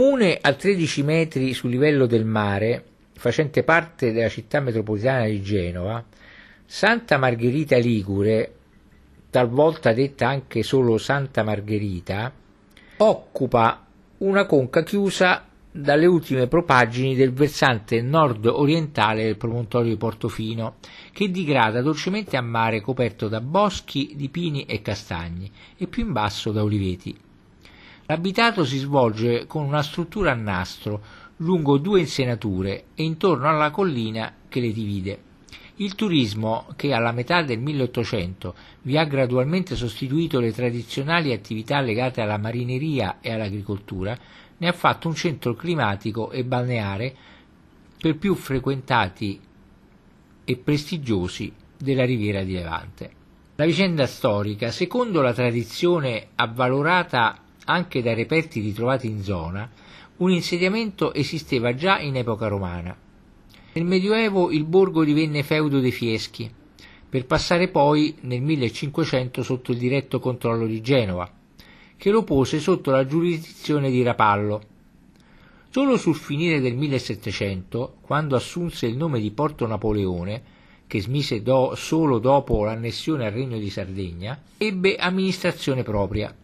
Comune a 13 metri sul livello del mare, facente parte della città metropolitana di Genova, Santa Margherita Ligure, talvolta detta anche solo Santa Margherita, occupa una conca chiusa dalle ultime propaggini del versante nord-orientale del promontorio di Portofino, che digrada dolcemente a mare coperto da boschi di pini e castagni e più in basso da oliveti. L'abitato si svolge con una struttura a nastro lungo due insenature e intorno alla collina che le divide. Il turismo, che alla metà del 1800 vi ha gradualmente sostituito le tradizionali attività legate alla marineria e all'agricoltura, ne ha fatto un centro climatico e balneare per più frequentati e prestigiosi della riviera di Levante. La vicenda storica, secondo la tradizione avvalorata anche dai reperti ritrovati in zona, un insediamento esisteva già in epoca romana. Nel Medioevo il borgo divenne feudo dei Fieschi, per passare poi nel 1500 sotto il diretto controllo di Genova, che lo pose sotto la giurisdizione di Rapallo. Solo sul finire del 1700, quando assunse il nome di Porto Napoleone, che smise do, solo dopo l'annessione al Regno di Sardegna, ebbe amministrazione propria.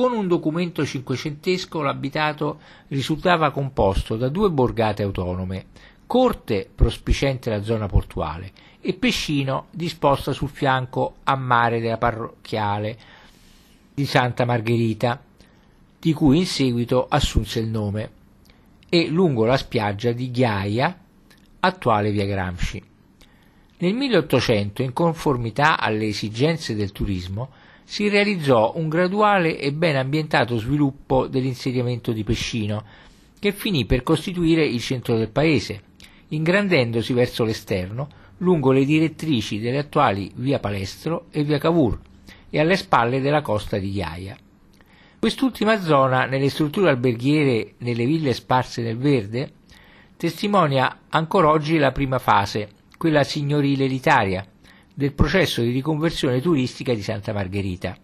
Con un documento cinquecentesco l'abitato risultava composto da due borgate autonome, corte prospicente la zona portuale e Pescino disposta sul fianco a mare della parrocchiale di Santa Margherita, di cui in seguito assunse il nome, e lungo la spiaggia di Ghiaia, attuale via Gramsci. Nel 1800, in conformità alle esigenze del turismo, si realizzò un graduale e ben ambientato sviluppo dell'insediamento di Pescino, che finì per costituire il centro del paese, ingrandendosi verso l'esterno lungo le direttrici delle attuali via Palestro e via Cavour e alle spalle della costa di Ghiaia. Quest'ultima zona, nelle strutture alberghiere nelle ville sparse nel verde, testimonia ancora oggi la prima fase, quella signorile elitaria, del processo di riconversione turistica di Santa Margherita.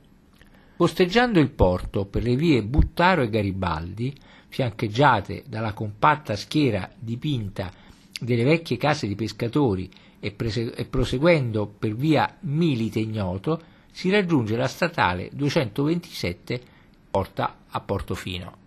Costeggiando il porto per le vie Buttaro e Garibaldi, fiancheggiate dalla compatta schiera dipinta delle vecchie case di pescatori e, prese- e proseguendo per via Milite Ignoto si raggiunge la statale 227 porta a Portofino.